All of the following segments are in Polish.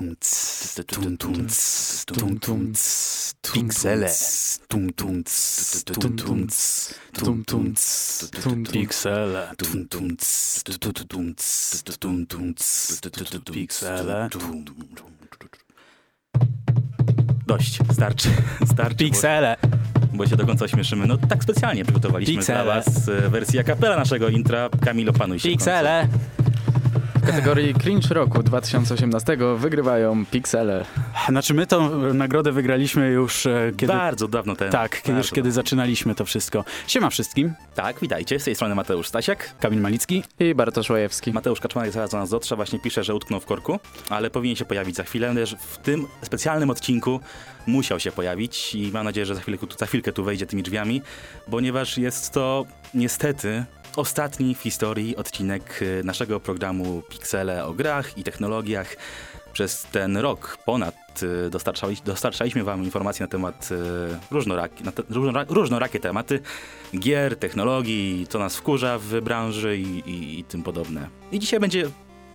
tum, ts, tum, tum, ts, tum, tum, ts, Piksele. Piksele. Piksele. Dość, starczy, starczy. Piksele. Bo, się do końca śmieszymy. No tak specjalnie przygotowaliśmy Piksele. dla was e, wersję a cappella naszego intra. Kamilo, panuj się. Piksele. W kategorii Cringe Roku 2018 wygrywają Pixele. Znaczy my tą nagrodę wygraliśmy już e, kiedy... Bardzo dawno temu. Tak, kiedy, już kiedy zaczynaliśmy to wszystko. Siema wszystkim. Tak, witajcie. Z tej strony Mateusz Stasiak. Kamil Malicki. I Bartosz Łajewski. Mateusz Kaczmarek zaraz do nas dotrze, właśnie pisze, że utknął w korku, ale powinien się pojawić za chwilę. Też w tym specjalnym odcinku musiał się pojawić i mam nadzieję, że za chwilkę, za chwilkę tu wejdzie tymi drzwiami, ponieważ jest to niestety ostatni w historii odcinek y, naszego programu Pixele o grach i technologiach. Przez ten rok ponad y, dostarczali, dostarczaliśmy wam informacji na temat y, różnorakie, na te, różnora, różnorakie tematy gier, technologii, co nas wkurza w branży i, i, i tym podobne. I dzisiaj będzie,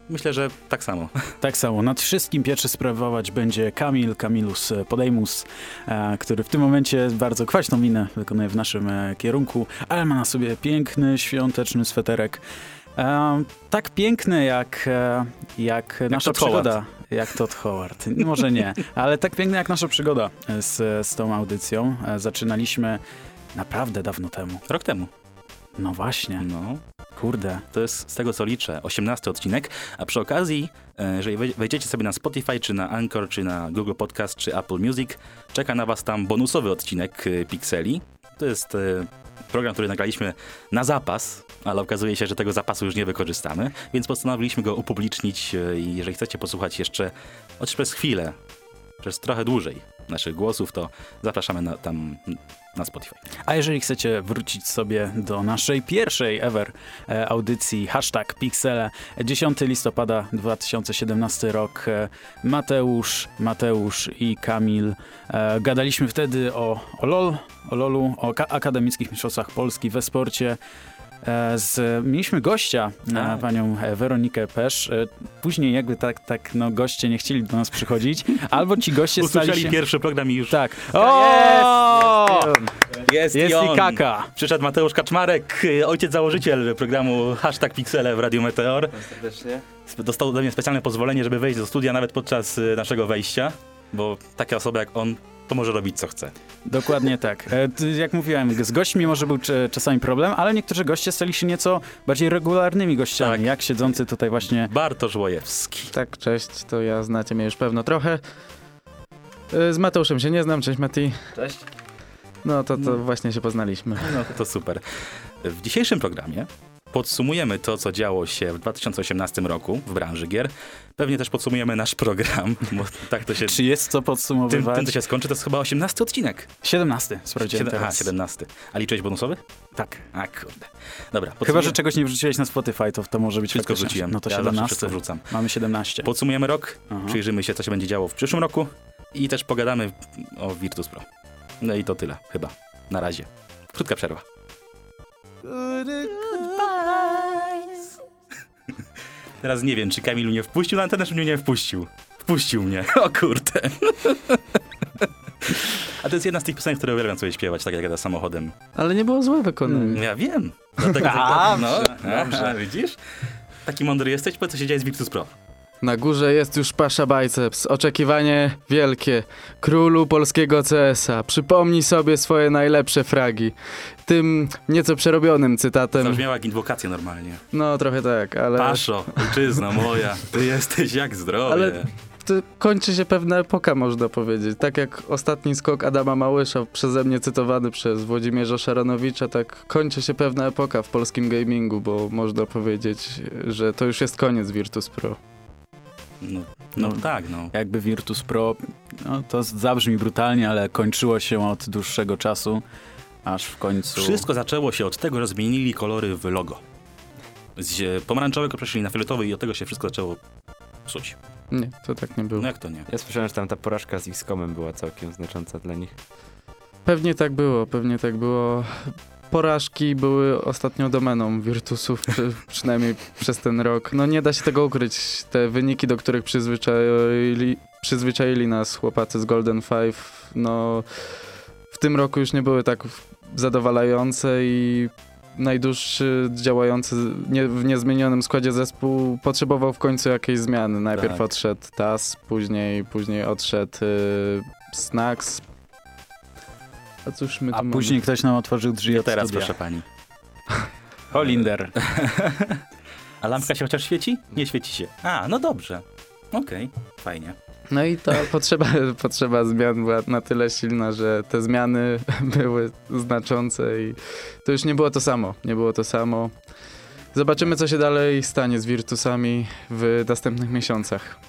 myślę, że tak samo. Tak samo, nad wszystkim pierwszy sprawować będzie Kamil, Kamilus Podejmus, e, który w tym momencie bardzo kwaśną minę wykonuje w naszym e, kierunku, ale ma na sobie piękny, świąteczny sweterek. E, tak piękny jak, e, jak, nasza Todd Howard. przygoda. Jak Todd Howard. Może nie, ale tak piękny jak nasza przygoda z, z tą audycją. E, zaczynaliśmy naprawdę dawno temu. Rok temu. No właśnie, No, kurde. to jest z tego co liczę 18 odcinek, a przy okazji, e, jeżeli wej- wejdziecie sobie na Spotify, czy na Anchor, czy na Google Podcast, czy Apple Music, czeka na was tam bonusowy odcinek e, Pixeli. To jest e, program, który nagraliśmy na zapas, ale okazuje się, że tego zapasu już nie wykorzystamy, więc postanowiliśmy go upublicznić i jeżeli chcecie posłuchać jeszcze choć przez chwilę, przez trochę dłużej naszych głosów, to zapraszamy na, tam na Spotify. A jeżeli chcecie wrócić sobie do naszej pierwszej ever e, audycji hashtag Pixele, 10 listopada 2017 rok, e, Mateusz, Mateusz i Kamil e, gadaliśmy wtedy o, o LOL, o LOLu, o ka- akademickich mistrzostwach Polski we sporcie. E, Z, mieliśmy gościa, e, Tak. panią Weronikę Pesz. E, Później jakby tak, tak no, goście nie chcieli do nas przychodzić, albo ci goście stali Usłyszeli się... pierwszy program i już Tak. O! O! jest, Jest i on. i kaka. Przyszedł Mateusz Kaczmarek, ojciec założyciel programu Hashtag Pixele w Radiu Meteor. Serdecznie. Dostał ode mnie specjalne pozwolenie, żeby wejść do studia nawet podczas naszego wejścia, bo taka osoba jak on to może robić co chce. Dokładnie tak. E, Jak mówiłem, z gośćmi może był czasami problem, ale niektórzy goście stali się nieco bardziej regularnymi gościami, Tak. jak siedzący tutaj właśnie. Bartosz Łojewski. Tak, cześć, to ja znacie mnie już pewno trochę. Y, Z Mateuszem się nie znam, cześć Mati. Cześć. No to, to No. właśnie się poznaliśmy. No to super. W dzisiejszym programie podsumujemy to, co działo się w 2018 roku w branży gier. Pewnie też podsumujemy nasz program, bo tak to się... Czy jest co Tym, podsumowywać? tym to się skończy, to jest chyba 18 odcinek. 17, sprawdziłem Siedem, aha, teraz. 17. A liczyłeś bonusowy? Tak. A kurde. Dobra. Chyba, podsumuję- że czegoś nie wrzuciłeś na Spotify, to, to może być Wszystko faktycznie. wrzuciłem. No to ja zawsze 17. wszystko wrzucam. Mamy 17. Podsumujemy rok, Aha. przyjrzymy się, co się będzie działo w przyszłym roku i też pogadamy o Virtus Pro. No i to tyle, chyba. Na razie. Krótka przerwa. Teraz nie wiem, czy Kamil mnie wpuścił na antenę, czy mnie nie wpuścił. Wpuścił mnie. O kurde. A to jest jedna z tych piosenek, które uwielbiam sobie śpiewać, tak jak jadę samochodem. Ale nie było złe wykonanie. Ja wiem. Dlatego, A, no, dobrze, dobrze. Widzisz? Taki mądry jesteś, powiedz, co się dzieje z Virtus Pro. Na górze jest już Pasza Biceps. Oczekiwanie wielkie. Królu polskiego CS-a. Przypomnij sobie swoje najlepsze fragi. Tym nieco przerobionym cytatem. Zabrzmiała jak inwokacja normalnie. No trochę tak, ale Paszo, ojczyzno moja, ty jesteś jak zdrowie. Ale- kończy się pewna epoka, można powiedzieć. Tak jak ostatni skok Adama Małysza, przeze mnie cytowany przez Włodzimierza Szaranowicza, tak kończy się pewna epoka w polskim gamingu, bo można powiedzieć, że to już jest koniec Virtus Pro. No, no, No. tak, no. Jakby Virtus Pro, no to zabrzmi brutalnie, ale kończyło się od dłuższego czasu, aż w końcu... Wszystko zaczęło się od tego, że zmienili kolory w logo. Z pomarańczowego przeszli na fioletowy i od tego się wszystko zaczęło psuć. Nie, to tak nie było. No jak to nie? Ja słyszałem, że tam ta porażka z XCOMem była całkiem znacząca dla nich. Pewnie tak było, pewnie tak było. Porażki były ostatnio domeną Virtusów, przy, przynajmniej przez ten rok. No nie da się tego ukryć. Te wyniki, do których przyzwyczaili, przyzwyczaili nas chłopacy z Golden Five, no w tym roku już nie były tak zadowalające i najdłuższy działający nie, w niezmienionym składzie zespół potrzebował w końcu jakiejś zmiany. Najpierw Tak. odszedł Tas, później, później odszedł y, Snacks. A cóż my tu A mamy? później ktoś nam otworzył drzwi od teraz, studia. proszę pani. Holinder. A lampka się chociaż świeci? Nie świeci się. A, no dobrze. Okej, fajnie. No i ta potrzeba, potrzeba zmian była na tyle silna, że te zmiany były znaczące i to już nie było to samo. Nie było to samo. Zobaczymy, co się dalej stanie z Virtusami w następnych miesiącach.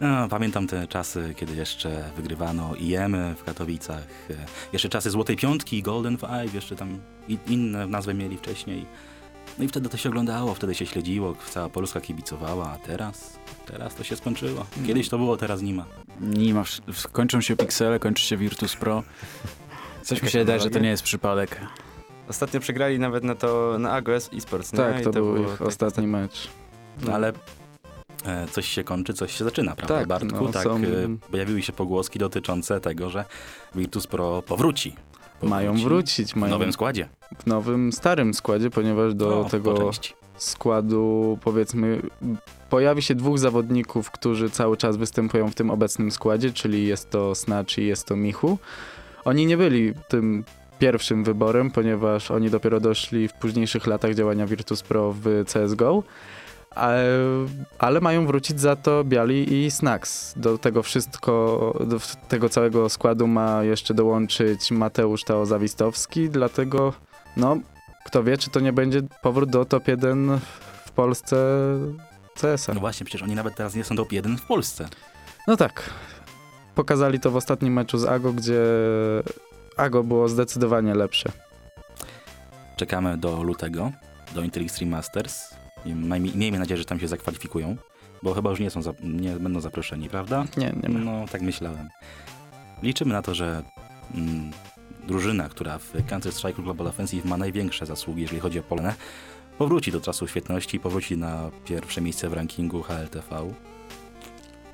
No, pamiętam te czasy, kiedy jeszcze wygrywano IEM w Katowicach. Jeszcze czasy Złotej Piątki, Golden Five, jeszcze tam inne nazwy mieli wcześniej. No i wtedy to się oglądało, wtedy się śledziło, cała Polska kibicowała, a teraz? Teraz to się skończyło. Kiedyś to było, teraz nie ma. Nie ma, kończą się piksele, kończy się Virtus Pro. Coś mi się wydaje, że to nie jest przypadek. Ostatnio przegrali nawet na to, na AGOS eSports, nie? Tak, I to, był ich ostatni mecz. No ale coś się kończy, coś się zaczyna, prawda Tak, Bartku? no, tak, są- e, pojawiły się pogłoski dotyczące tego, że Virtus Pro powróci. Mają wrócić, W mają nowym składzie. w nowym, starym składzie, ponieważ do No, tego składu, powiedzmy, pojawi się dwóch zawodników, którzy cały czas występują w tym obecnym składzie, czyli jest to Snatch i jest to Michu. Oni nie byli tym pierwszym wyborem, ponieważ oni dopiero doszli w późniejszych latach działania Virtus Pro w CSGO. Ale, ale mają wrócić za to Biali i Snacks. Do tego wszystko, do tego całego składu ma jeszcze dołączyć Mateusz Tao-Zawistowski, dlatego no, kto wie, czy to nie będzie powrót do top 1 w Polsce CS-a. No właśnie, przecież oni nawet teraz nie są top 1 w Polsce. No tak. Pokazali to w ostatnim meczu z Ago, gdzie Ago było zdecydowanie lepsze. Czekamy do lutego, do Intel Extreme Masters. Miejmy nadzieję, że tam się zakwalifikują, bo chyba już nie, są za, nie będą zaproszeni, prawda? Nie, nie ma. No, tak myślałem. Liczymy na to, że mm, drużyna, która w Counter-Strike Global Offensive ma największe zasługi, jeżeli chodzi o Polonę, powróci do czasu świetności i powróci na pierwsze miejsce w rankingu HLTV.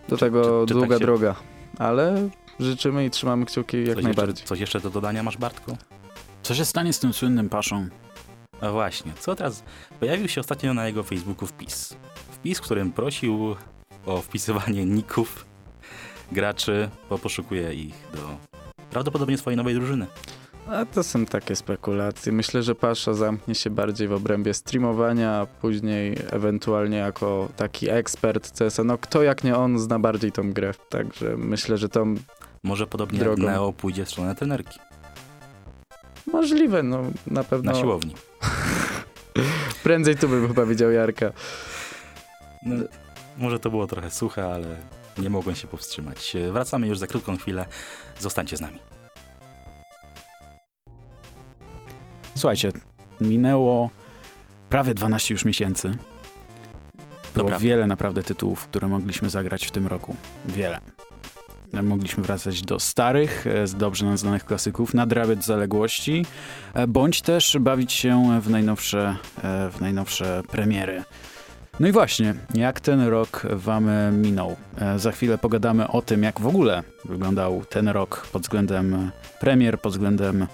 Do tego czy- czy długa tak się- droga. Ale życzymy i trzymamy kciuki jak coś najbardziej. Jeszcze, coś jeszcze do dodania masz, Bartku? Co się stanie z tym słynnym paszą? No właśnie, co teraz? Pojawił się ostatnio na jego Facebooku wpis. Wpis, w którym prosił o wpisywanie ników graczy, bo poszukuje ich do prawdopodobnie swojej nowej drużyny. A to są takie spekulacje. Myślę, że Pasza zamknie się bardziej w obrębie streamowania, a później ewentualnie jako taki ekspert CS-a. No kto jak nie on zna bardziej tą grę. Także myślę, że to Może podobnie Drogą. Neo pójdzie w stronę trenerki możliwe. No na pewno na siłowni. prędzej tu bym chyba widział Jarka. No, może to było trochę suche, ale nie mogłem się powstrzymać. Wracamy już za krótką chwilę. Zostańcie z nami. Słuchajcie, minęło prawie 12 już miesięcy. Było Dobra. wiele naprawdę tytułów, które mogliśmy zagrać w tym roku. Wiele. Mogliśmy wracać do starych, e, dobrze nam znanych klasyków, nadrabiać zaległości, e, bądź też bawić się w najnowsze, e, w najnowsze premiery. No i właśnie, jak ten rok wam minął? Za chwilę pogadamy o tym, jak w ogóle wyglądał ten rok pod względem premier, pod względem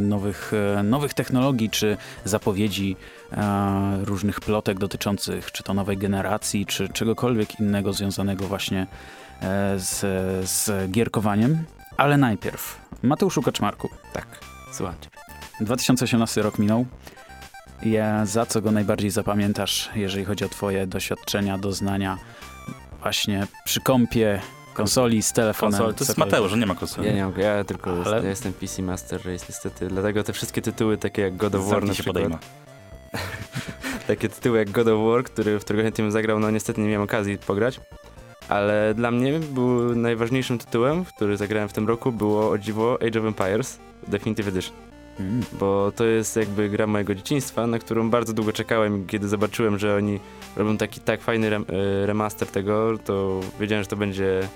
nowych, nowych technologii, czy zapowiedzi różnych plotek dotyczących czy to nowej generacji, czy czegokolwiek innego związanego właśnie z, z gierkowaniem. Ale najpierw, Mateuszu Kaczmarku, Tak, słuchajcie. 2018 rok minął. Ja, za co go najbardziej zapamiętasz, jeżeli chodzi o twoje doświadczenia, doznania właśnie przy kompie, konsoli, z telefonem? Konsol, to jest? Mateusz, nie ma konsoli. Ja nie mogę, ja tylko Ale- jest, ja jestem PC Master Race niestety, dlatego te wszystkie tytuły takie jak God of War na Zamknij się przykład, podejma. takie tytuły jak God of War, który, w którego chętnie bym zagrał, no niestety nie miałem okazji pograć, ale dla mnie był najważniejszym tytułem, który zagrałem w tym roku, było o dziwo Age of Empires Definitive Edition. Mm. bo to jest jakby gra mojego dzieciństwa, na którą bardzo długo czekałem kiedy zobaczyłem, że oni robią taki tak fajny rem, e, remaster tego, to wiedziałem, że to będzie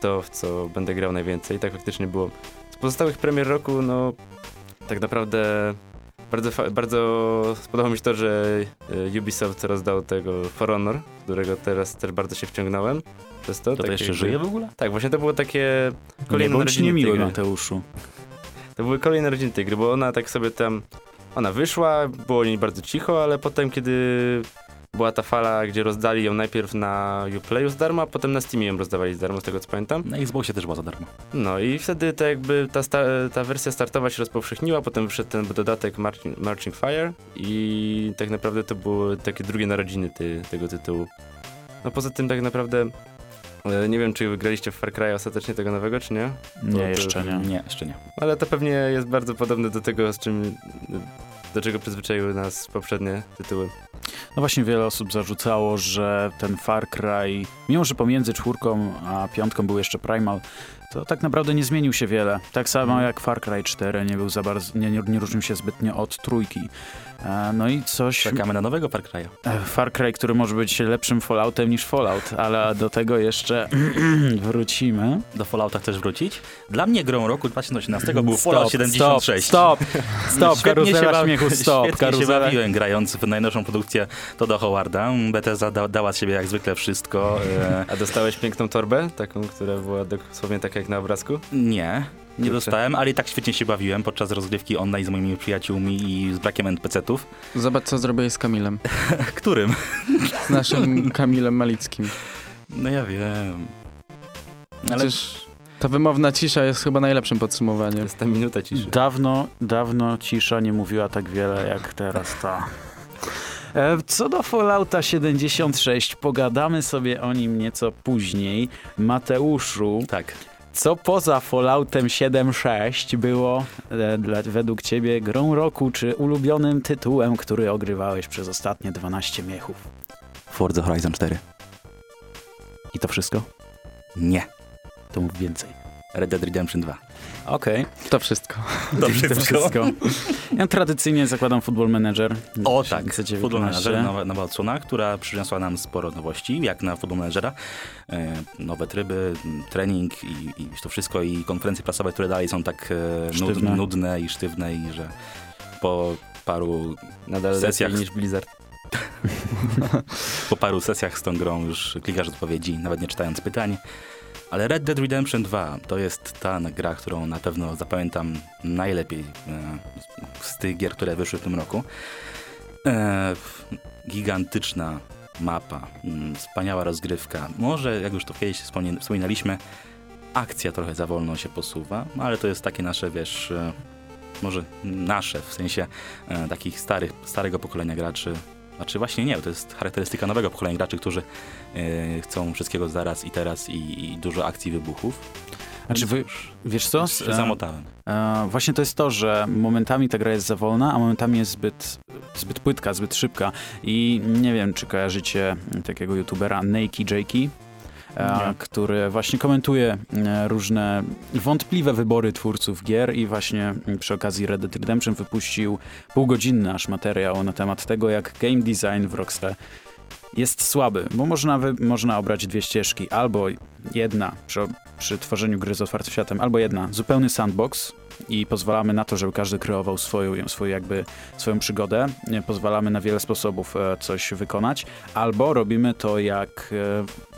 to, w co będę grał najwięcej i tak faktycznie było. Z pozostałych premier roku, no tak naprawdę bardzo, bardzo spodobało mi się to, że e, Ubisoft rozdał tego For Honor, którego teraz też bardzo się wciągnąłem. Przez to, To, to takie jeszcze żyje w ogóle? Tak, właśnie to było takie Nie kolejne bądź narodziny tej niemiły, gry. Mateuszu. To były kolejne rodziny tej gry, bo ona tak sobie tam, ona wyszła, było o niej bardzo cicho, ale potem kiedy była ta fala, gdzie rozdali ją najpierw na Uplayu za darmo, a potem na Steamie ją rozdawali za darmo, z tego co pamiętam. Na Xboxie też była za darmo. No i wtedy to jakby ta, ta wersja startowa się rozpowszechniła, potem wyszedł ten dodatek Marching, Marching Fire i tak naprawdę to były takie drugie narodziny ty, tego tytułu. No poza tym tak naprawdę e, nie wiem, czy wygraliście w Far Cry ostatecznie tego nowego, czy nie? Nie, to- jeszcze nie. Nie, jeszcze nie. Ale to pewnie jest bardzo podobne do tego, z czym, do czego przyzwyczaiły nas poprzednie tytuły. No właśnie wiele osób zarzucało, że ten Far Cry, mimo że pomiędzy czwórką a piątką był jeszcze Primal, to tak naprawdę nie zmienił się wiele. Tak samo jak Far Cry 4 nie był za bardzo, nie, nie różnił się zbytnio od trójki. No i coś... Czekamy na nowego Far Cry'a. E, Far Cry, który może być lepszym Falloutem niż Fallout, ale do tego jeszcze wrócimy. Do Fallouta chcesz wrócić? Dla mnie grą roku 2018 był Fallout Stop, 76. Stop, stop, stop, się, karuzela bawi- śmiechu, stop, świetnie się karuzela... bawiłem grając w najnowszą produkcję Toda Howarda. Bethesda da, dała z siebie jak zwykle wszystko. E, A dostałeś piękną torbę, taką, która była dosłownie taka jak na obrazku? nie, nie Kurczę. dostałem, ale i tak świetnie się bawiłem podczas rozgrywki online z moimi przyjaciółmi i z brakiem NPC-ów. Zobacz, co zrobiłeś z Kamilem. Którym? Z naszym Kamilem Malickim. No ja wiem. Ale Przecież ta wymowna cisza jest chyba najlepszym To podsumowaniem. jest ta minuta ciszy. Dawno, dawno cisza nie mówiła tak wiele jak teraz ta. E, Co do Fallouta 76, pogadamy sobie o nim nieco później. Mateuszu, tak. Co poza Falloutem 7.6 było e, dla, według ciebie grą roku, czy ulubionym tytułem, który ogrywałeś przez ostatnie 12 miechów? Forza Horizon 4. I to wszystko? Nie. To mów więcej. Red Dead Redemption 2. Okej, To wszystko. To to wszystko. Ja tradycyjnie zakładam Football Manager. O tak, 2019. Football Manager, nowa, nowa odsłona, która przyniosła nam sporo nowości, jak na Football Managera. E, nowe tryby, trening i, i to wszystko i konferencje prasowe, które dalej są tak e, Sztywne. nud, nudne i sztywne i że po paru, Nadal sesjach- niż Blizzard. po paru sesjach z tą grą już klikasz odpowiedzi, nawet nie czytając pytań. Ale Red Dead Redemption 2 to jest ta gra, którą na pewno zapamiętam najlepiej e, z tych gier, które wyszły w tym roku. E, gigantyczna mapa, mm, wspaniała rozgrywka. Może, jak już to kiedyś wspominaliśmy, akcja trochę za wolno się posuwa, ale to jest takie nasze, wiesz, e, może nasze, w sensie takich starych, starego pokolenia graczy. Znaczy właśnie nie, to jest charakterystyka nowego pokolenia graczy, którzy e, chcą wszystkiego zaraz i teraz i, i dużo akcji, wybuchów. Znaczy, wy, wiesz co? Się zamotałem. E, właśnie to jest to, że momentami ta gra jest za wolna, a momentami jest zbyt, zbyt płytka, zbyt szybka. I nie wiem, czy kojarzycie takiego youtubera Nakey Jakey, e, Nie. który właśnie komentuje e, różne wątpliwe wybory twórców gier i właśnie przy okazji Red Dead Redemption wypuścił półgodzinny aż materiał na temat tego, jak game design w Rockstar jest słaby, bo można, wy, można obrać dwie ścieżki, albo jedna przy, przy tworzeniu gry z otwartym światem, albo jedna zupełny sandbox i pozwalamy na to, żeby każdy kreował swoją, swoją jakby swoją przygodę, pozwalamy na wiele sposobów e, coś wykonać, albo robimy to jak, e,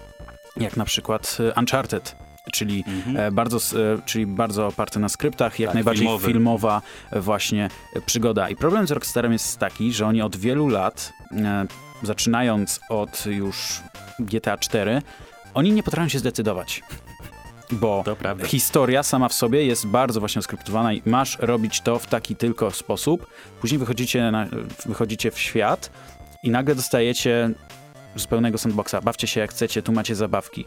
jak na przykład e, Uncharted, czyli Mhm. E, bardzo, e, czyli bardzo oparte na skryptach, jak Tak, najbardziej filmowy. filmowa e, właśnie przygoda. I problem z Rockstarem jest taki, że oni od wielu lat, e, zaczynając od już GTA 4, oni nie potrafią się zdecydować. Bo historia sama w sobie jest bardzo właśnie skryptowana i masz robić to w taki tylko sposób. Później wychodzicie, na, wychodzicie w świat i nagle dostajecie zupełnego sandboxa. Bawcie się jak chcecie, tu macie zabawki.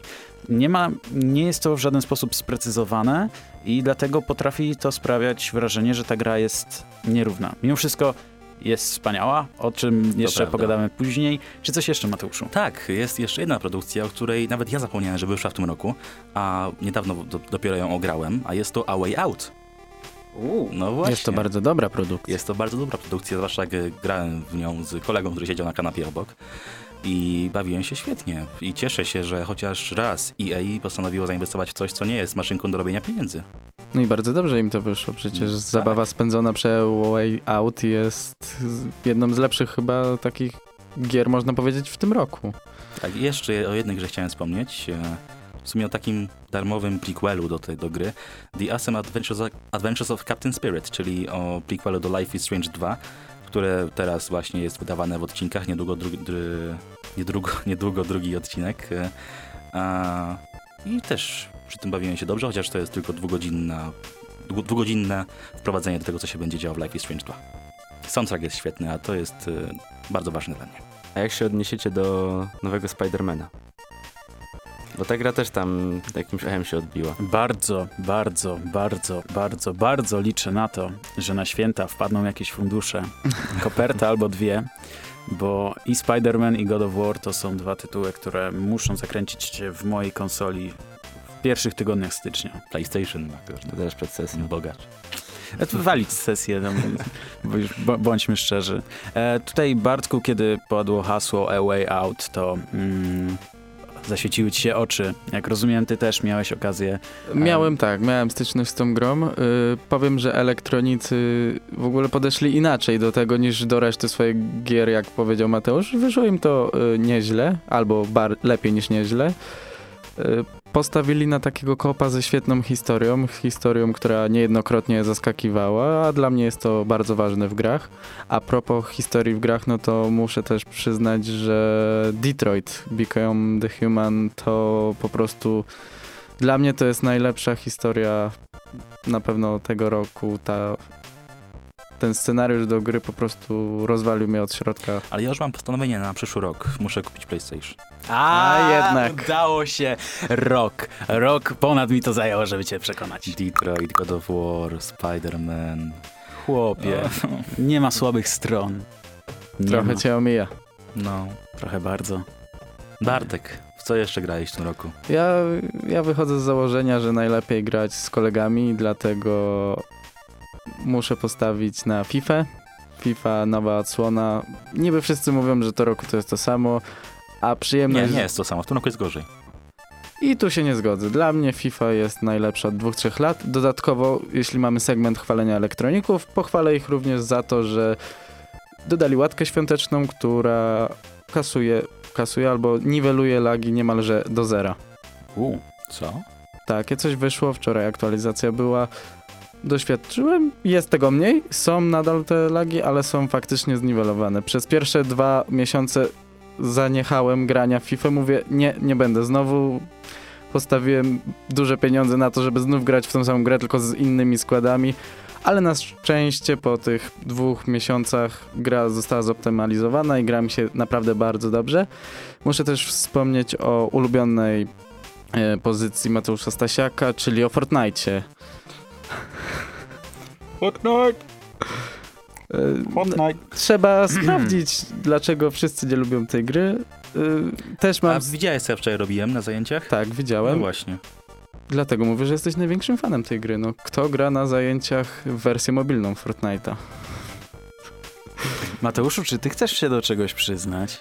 Nie ma, nie jest to w żaden sposób sprecyzowane i dlatego potrafi to sprawiać wrażenie, że ta gra jest nierówna. Mimo wszystko jest wspaniała, o czym jeszcze pogadamy później. Czy coś jeszcze, Mateuszu? Tak, jest jeszcze jedna produkcja, o której nawet ja zapomniałem, że wyszła w tym roku, a niedawno do, dopiero ją ograłem, a jest to A Way Out. No właśnie. Jest to bardzo dobra produkcja. Jest to bardzo dobra produkcja, zwłaszcza jak grałem w nią z kolegą, który siedział na kanapie obok. I bawiłem się świetnie. I cieszę się, że chociaż raz EA postanowiło zainwestować w coś, co nie jest maszynką do robienia pieniędzy. No i bardzo dobrze im to wyszło. Przecież Tak. zabawa spędzona przez Way Out jest jedną z lepszych chyba takich gier, można powiedzieć, w tym roku. Tak, i jeszcze o jednej grze chciałem wspomnieć. e, W sumie o takim darmowym prequelu do tej do gry. The Awesome Adventures of, Adventures of Captain Spirit, czyli o prequelu do Life is Strange 2, które teraz właśnie jest wydawane w odcinkach. Niedługo, dru, niedługo, niedługo drugi odcinek. e, A, I też przy tym bawiłem się dobrze, chociaż to jest tylko dwugodzinna, dwu- dwugodzinne wprowadzenie do tego, co się będzie działo w Life is Strange 2. Soundtrack jest świetny, a to jest e, bardzo ważne dla mnie. A jak się odniesiecie do nowego Spidermana? Bo ta gra też tam jakimś echem się odbiła. Bardzo, bardzo, bardzo, bardzo, bardzo liczę na to, że na święta wpadną jakieś fundusze, koperta albo dwie, bo i Spider-Man i God of War to są dwa tytuły, które muszą zakręcić się w mojej konsoli w pierwszych tygodniach stycznia. PlayStation ma To też przed sesją. bogacz. E, to Walić sesję, no, bo już bo- bądźmy szczerzy. E, tutaj Bartku, kiedy padło hasło A Way Out, to mm, zaświeciły ci się oczy. Jak rozumiem, ty też miałeś okazję Miałem tak, miałem styczność z tą grą. Y, powiem, że elektronicy w ogóle podeszli inaczej do tego niż do reszty swoich gier, jak powiedział Mateusz. Wyszło im to y, nieźle, albo lepiej niż nieźle. Y, postawili na takiego kopa ze świetną historią, historią, która niejednokrotnie zaskakiwała, a dla mnie jest to bardzo ważne w grach. A propos historii w grach, no to muszę też przyznać, że Detroit Become the Human to po prostu dla mnie to jest najlepsza historia na pewno tego roku. Ta, ten scenariusz do gry po prostu rozwalił mnie od środka. Ale ja już mam postanowienie na przyszły rok. Muszę kupić PlayStation. A, A, jednak. Udało się. Rok. Rok ponad mi to zajęło, żeby cię przekonać. Detroit, God of War, Spider-Man. Chłopie, nie ma słabych stron. Nie Trochę ma. cię omija. No. Trochę bardzo. Bartek, w co jeszcze grałeś w tym roku? Ja, ja wychodzę z założenia, że najlepiej grać z kolegami, dlatego muszę postawić na FIFA. FIFA, nowa odsłona. Niby wszyscy mówią, że to roku to jest to samo, a Nie, przyjemność... nie jest to samo. W tym roku jest gorzej. I tu się nie zgodzę. Dla mnie FIFA jest najlepsza od dwóch, trzech lat. Dodatkowo, jeśli mamy segment chwalenia elektroników, pochwalę ich również za to, że dodali łatkę świąteczną, która kasuje, kasuje albo niweluje lagi niemalże do zera. U. Co? Takie coś wyszło, wczoraj aktualizacja była. Doświadczyłem, jest tego mniej, są nadal te lagi, ale są faktycznie zniwelowane. Przez pierwsze dwa miesiące zaniechałem grania w FIFA, mówię, nie, nie będę znowu. Postawiłem duże pieniądze na to, żeby znów grać w tą samą grę, tylko z innymi składami, ale na szczęście po tych dwóch miesiącach gra została zoptymalizowana i gra mi się naprawdę bardzo dobrze. Muszę też wspomnieć o ulubionej e, pozycji Mateusza Stasiaka, czyli o Fortnite. Fortnite! E, Fortnite. Trzeba sprawdzić, dlaczego wszyscy nie lubią tej gry. E, Też mam... A widziałeś, co ja wczoraj robiłem na zajęciach? Tak, No widziałem. właśnie. Dlatego mówię, że jesteś największym fanem tej gry. No, kto gra na zajęciach w wersję mobilną Fortnite'a? Mateuszu, czy ty chcesz się do czegoś przyznać?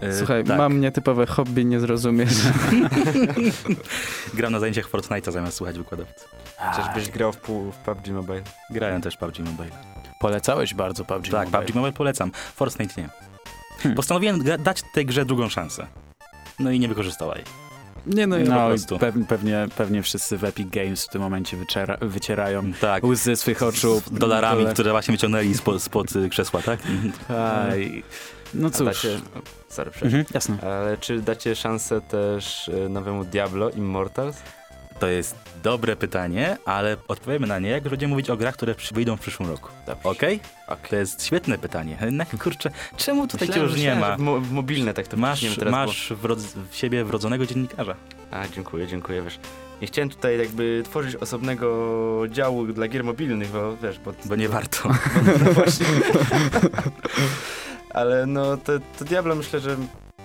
E, Słuchaj, tak. mam nietypowe hobby, nie zrozumiesz. Gram na zajęciach Fortnite'a zamiast słuchać wykładowcy. Czyżbyś grał w, pół, w PUBG Mobile? Grałem też w PUBG Mobile. Polecałeś bardzo PUBG tak, Mobile. PUBG Mobile polecam. Fortnite nie. Hmm. Postanowiłem dać tej grze drugą szansę. No i nie wykorzystała jej. Nie no, No i prostu. pewnie, pewnie, pewnie wszyscy w Epic Games w tym momencie wyciera, wycierają Tak. łzy swych oczu. Z dolarami, Dole- które właśnie wyciągnęli spod, spod y, krzesła, tak? Aj. No cóż. dacie, sorry. Mhm, jasne. Ale czy dacie szansę też y, nowemu Diablo Immortals? To jest dobre pytanie, ale odpowiemy na nie, jak będziemy mówić o grach, które wyjdą w przyszłym roku. Okej? To jest świetne pytanie. Jednak, kurczę, czemu tutaj cię już nie myślałem, ma? że w Mo, w mobilne tak to Masz, teraz, masz w, rodz- w siebie wrodzonego dziennikarza. Bo... A, dziękuję, dziękuję, wiesz. Nie chciałem tutaj jakby tworzyć osobnego działu dla gier mobilnych, bo wiesz, bo... Bo nie warto. No właśnie. Ale no, to, to Diablo myślę, że,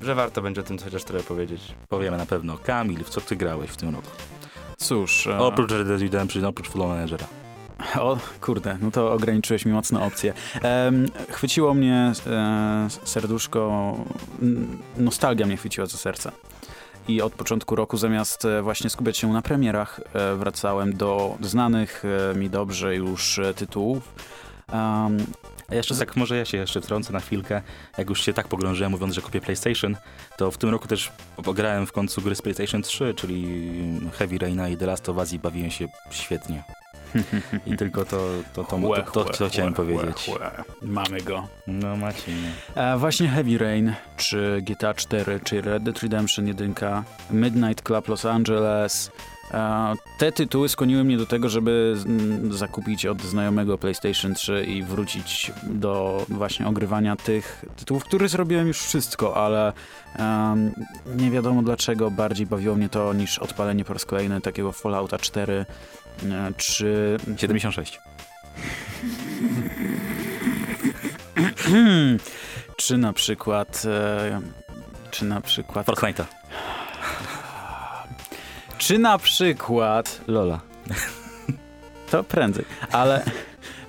że warto będzie o tym chociaż trochę powiedzieć. Powiemy na pewno. Kamil, w co ty grałeś w tym roku? Cóż. e, Oprócz Red Dead Redemption, oprócz Full Managera. O, kurde, no to ograniczyłeś mi mocno opcję. Em, chwyciło mnie e, serduszko, nostalgia mnie chwyciła za serce. i od początku roku zamiast e, właśnie skupiać się na premierach, e, wracałem do znanych e, mi dobrze już e, tytułów. Um, A jeszcze tak, może ja się jeszcze wtrącę na chwilkę. Jak już się tak pogrążyłem, mówiąc, że kupię PlayStation, to w tym roku też pograłem w końcu gry z PlayStation 3, czyli Heavy Raina i The Last of Us i bawiłem się świetnie. I tylko to, to, to, to, to, to, chciałem powiedzieć. Mamy go. No macie. E, właśnie Heavy Rain, czy GTA 4, czy Red Dead Redemption 1, Midnight Club Los Angeles. E, te tytuły skłoniły mnie do tego, żeby zakupić od znajomego PlayStation 3 i wrócić do właśnie ogrywania tych tytułów, których zrobiłem już wszystko, ale nie wiadomo dlaczego bardziej bawiło mnie to niż odpalenie po raz kolejny takiego Fallouta 4 e, czy 76. czy na przykład e, czy na przykład Fortnite'a. Czy na przykład Lola. to prędzej, ale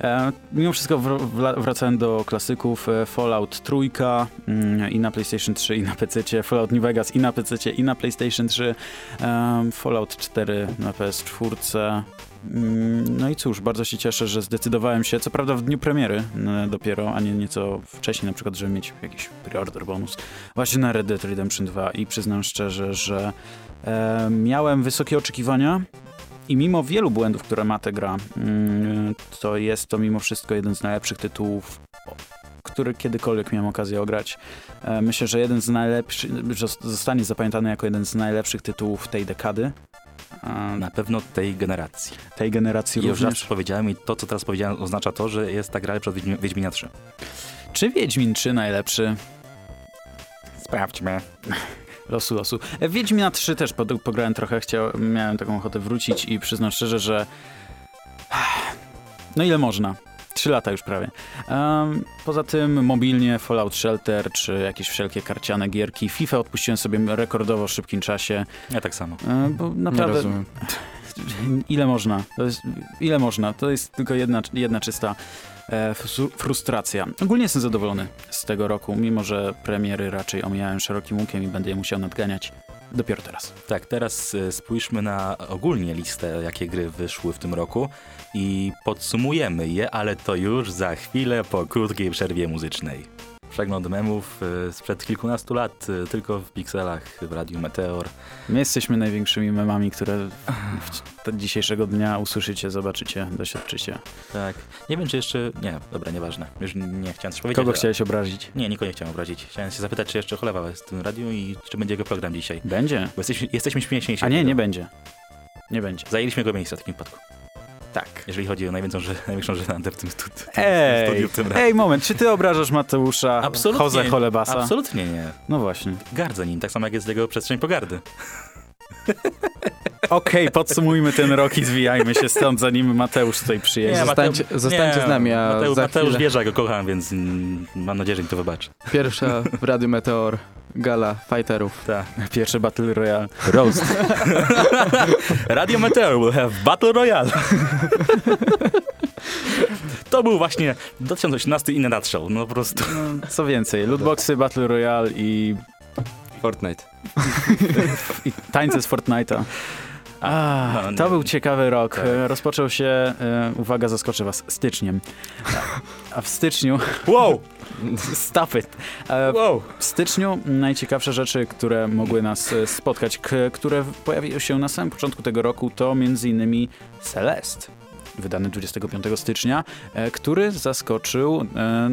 e, mimo wszystko wr- wracałem do klasyków e, Fallout trójka mm, i na PlayStation 3 i na PC, Fallout New Vegas i na PC i na PlayStation 3, e, Fallout 4 na PS4. Mm, No i cóż, bardzo się cieszę, że zdecydowałem się, co prawda w dniu premiery e, dopiero, a nie nieco wcześniej, na przykład, żeby mieć jakiś pre-order bonus, właśnie na Red Dead Redemption 2 i przyznam szczerze, że e, miałem wysokie oczekiwania i mimo wielu błędów, które ma ta gra, mm, to jest to mimo wszystko jeden z najlepszych tytułów, który kiedykolwiek miałem okazję ograć. E, Myślę, że jeden z najlepszych, zostanie zapamiętany jako jeden z najlepszych tytułów tej dekady. Na pewno tej generacji. tej generacji I już raz również. powiedziałem i to, co teraz powiedziałem, oznacza to, że jest ta gra lepsza od Wiedźmi- Wiedźmina 3. Czy Wiedźmin 3 najlepszy? Sprawdźmy. Losu, losu. E, Wiedźmina 3 też pograłem trochę, chciał, miałem taką ochotę wrócić i przyznam szczerze, że no ile można? Trzy lata już prawie. Em, poza tym mobilnie Fallout Shelter, czy jakieś wszelkie karciane gierki. FIFA odpuściłem sobie rekordowo w szybkim czasie, Ja tak samo. e, bo Nie naprawdę rozumiem. ile można? To jest, ile można? To jest tylko jedna, jedna czysta e, fru- frustracja. Ogólnie jestem zadowolony z tego roku, mimo że premiery raczej omijałem szerokim łukiem i będę je musiał nadganiać dopiero teraz. Tak, teraz e, spójrzmy na ogólnie listę, jakie gry wyszły w tym roku i podsumujemy je, ale to już za chwilę po krótkiej przerwie muzycznej. Przegląd memów e, sprzed kilkunastu lat, e, tylko w pikselach w Radiu Meteor. My jesteśmy największymi memami, które dzisiejszego dnia usłyszycie, zobaczycie, doświadczycie. Tak. Nie wiem, czy jeszcze... Nie, dobra, nieważne. Już nie chciałem coś powiedzieć. Kogo chciałeś obrazić? Nie, nikogo nie chciałem obrazić. Chciałem się zapytać, czy jeszcze cholewa jest w tym radiu i czy będzie jego program dzisiaj. Będzie. Bo jesteśmy, jesteśmy śmieszniejsi. A nie, nie będzie. Nie będzie. Zajęliśmy jego miejsce w takim wypadku. Tak. Jeżeli chodzi o największą, że, największą żenantę w tym stu- Ej, studiu. W tym ej, moment, czy ty obrażasz Mateusza Absolutnie. Jose Cholebasa? Absolutnie nie. No właśnie. Gardzę nim, tak samo jak jest jego przestrzeń pogardy. Okej, podsumujmy ten rok i zwijajmy się stąd, zanim Mateusz tutaj przyjedzie. Nie, Zostańcie, zostańcie z nami, a Mateusz, za Mateusz chwilę wie, że ja go kocham, więc mm, mam nadzieję, że mi to wybaczy. pierwsza w Radiu Meteor gala fighterów. Tak. Pierwszy Battle Royale. Roast. Radio Meteor will have Battle Royale. to był właśnie 2018 in a nutshell. No po prostu. No, co więcej, lootboxy, Battle Royale i, Fortnite. i tańce z Fortnite'a. A, No, nie. to był ciekawy rok. Tak. Rozpoczął się, e, uwaga, zaskoczę was, styczniem. A w styczniu, Wow! stop it. E, Wow! W styczniu najciekawsze rzeczy, które mogły nas e, spotkać, które pojawiły się na samym początku tego roku, to m.in. Celest, wydany 25 stycznia, e, który zaskoczył, e,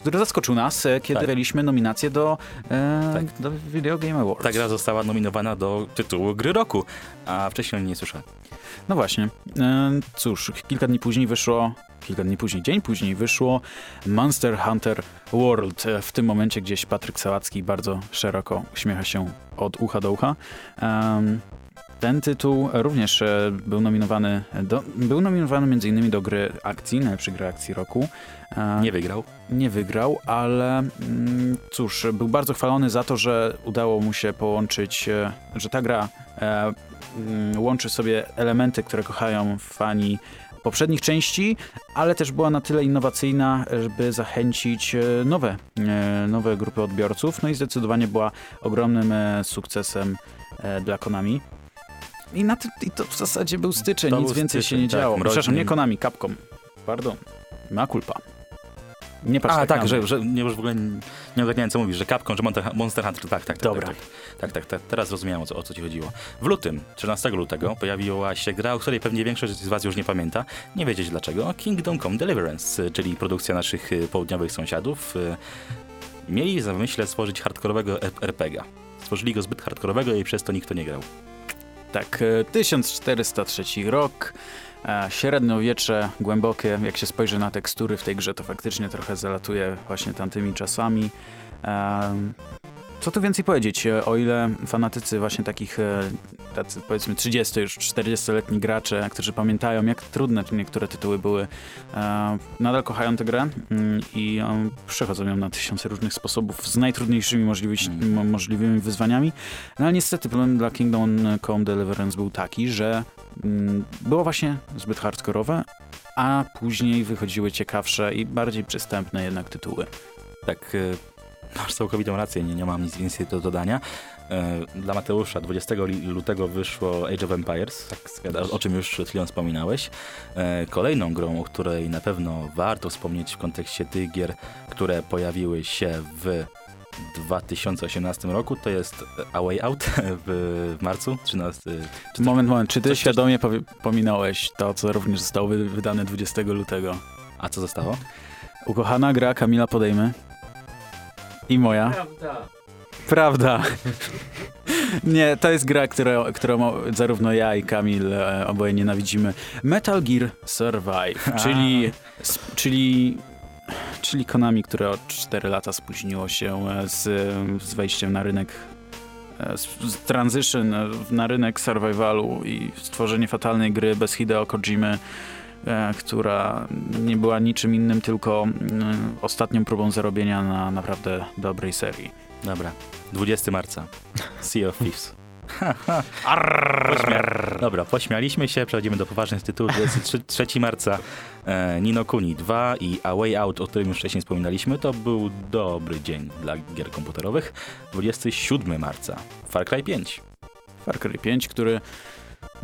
który zaskoczył nas, e, kiedy Tak. nominację do, Tak. do Video Game Awards. Ta gra została nominowana do tytułu gry roku, a wcześniej nie słyszałem. No właśnie. Cóż, kilka dni później wyszło, kilka dni później, dzień później wyszło Monster Hunter World. W tym momencie gdzieś Patryk Sałacki bardzo szeroko uśmiecha się od ucha do ucha. Em, ten tytuł również e, był nominowany, do, był nominowany m.in. do gry akcji, najlepszej gry akcji roku. E, Nie wygrał. nie wygrał, ale mm, cóż, był bardzo chwalony za to, że udało mu się połączyć, e, że ta gra mm, łączy sobie elementy, które kochają fani poprzednich części, ale też była na tyle innowacyjna, żeby zachęcić nowe, nowe grupy odbiorców. No i zdecydowanie była ogromnym sukcesem dla Konami. I, na I to w zasadzie był styczeń, To nic był więcej się styczeń, nie tak, działo. mroźny. Przepraszam, nie Konami, Capcom. Pardon. Ma culpa. Nie patrz A, tak, tak, że, że nie, już w ogóle nie, nie ogarniałem, co mówisz, że Capcom, że Monster, Hunter, tak, tak, tak. Dobra. Tak, tak, tak, tak, tak. Teraz rozumiałem, o co, o co ci chodziło. W lutym, 13 lutego, pojawiła się gra, o której pewnie większość z was już nie pamięta. Nie wiedzieć dlaczego. Kingdom Come Deliverance, czyli produkcja naszych y, południowych sąsiadów. Y, Mieli za myśle stworzyć hardkorowego RPGa. Stworzyli go zbyt hardkorowego i przez to nikt to nie grał. Tak, e, 1403 rok, e, średniowiecze, głębokie. Jak się spojrzy na tekstury w tej grze, to faktycznie trochę zalatuje właśnie tamtymi czasami. Co tu więcej powiedzieć, e, o ile fanatycy właśnie takich, e, tacy powiedzmy 30 już 40-letni gracze, którzy pamiętają jak trudne niektóre tytuły były, e, nadal kochają tę grę mm, i przechodzą ją na tysiące różnych sposobów z najtrudniejszymi mo- możliwymi wyzwaniami. No ale niestety problem dla Kingdom Come Deliverance był taki, że mm, było właśnie zbyt hardkorowe, a później wychodziły ciekawsze i bardziej przystępne jednak tytuły. Tak, masz całkowitą rację, nie, nie mam nic więcej do dodania. Y, Dla Mateusza 20 li- lutego wyszło Age of Empires, tak, o czym już przed chwilą wspominałeś. Y, Kolejną grą, o której na pewno warto wspomnieć w kontekście tych gier, które pojawiły się w 2018 roku, to jest A Way Out w marcu 13. Czy to- Moment, moment, czy ty świadomie pominąłeś to, co również zostało wy- wydane 20 lutego? A co zostało? Ukochana gra Kamila Podejmy i moja. Prawda. Nie, to jest gra, która, którą zarówno ja i Kamil e, oboje nienawidzimy. Metal Gear Survive, A. czyli, s- czyli, czyli Konami, które o 4 lata spóźniło się e, z, z wejściem na rynek e, z, z transition e, na rynek survivalu i stworzenie fatalnej gry bez Hideo Kojimy, która nie była niczym innym, tylko mm, ostatnią próbą zarobienia na naprawdę dobrej serii. Dobra, 20 marca. Sea of Thieves. Pośmia- Dobra, pośmialiśmy się, przechodzimy do poważnych tytułów. 23 marca e, Nino Kuni 2 i A Way Out, o którym już wcześniej wspominaliśmy, to był dobry dzień dla gier komputerowych. 27 marca Far Cry 5. Far Cry 5, który,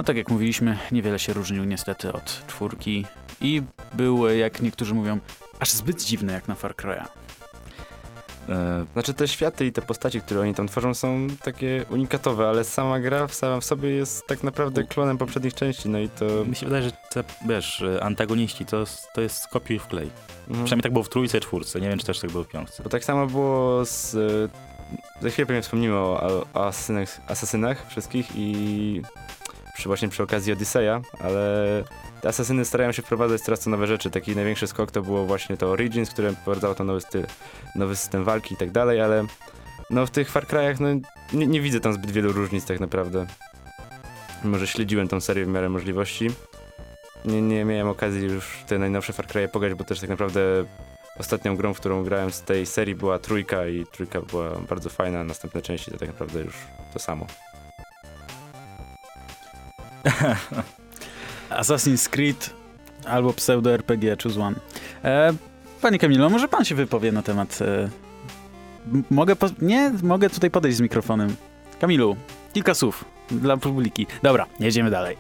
no tak jak mówiliśmy, niewiele się różnił niestety od czwórki i był, jak niektórzy mówią, aż zbyt dziwny jak na Far Cry'a. E, Znaczy te światy i te postaci, które oni tam tworzą są takie unikatowe, ale sama gra w sama w sobie jest tak naprawdę klonem poprzednich części, no i to... mi się wydaje, że te, wiesz, e, antagoniści to, to jest kopiuj w klej. Mhm. Przynajmniej tak było w trójce i czwórce. Nie wiem, czy też tak było w piątce. Bo tak samo było z... e, Za chwilę pewnie wspomnimy o, o asasynach, asasynach wszystkich i przy, właśnie przy okazji Odyseja, ale te asasyny starają się wprowadzać coraz to nowe rzeczy. Taki największy skok to było właśnie to Origins, które wprowadzało to nowy, styl, nowy system walki i tak dalej, ale no w tych Far Cry'ach no, nie, nie widzę tam zbyt wielu różnic tak naprawdę. Może śledziłem tą serię w miarę możliwości. Nie, nie miałem okazji już te najnowsze Far Cry'e pograć, bo też tak naprawdę ostatnią grą, w którą grałem z tej serii była trójka i trójka była bardzo fajna, następne części to tak naprawdę już to samo. Assassin's Creed albo pseudo-RPG, choose one. E, panie Kamilo, może pan się wypowie na temat... E, mogę... Nie, mogę tutaj podejść z mikrofonem. Kamilu, kilka słów dla publiki. Dobra, jedziemy dalej.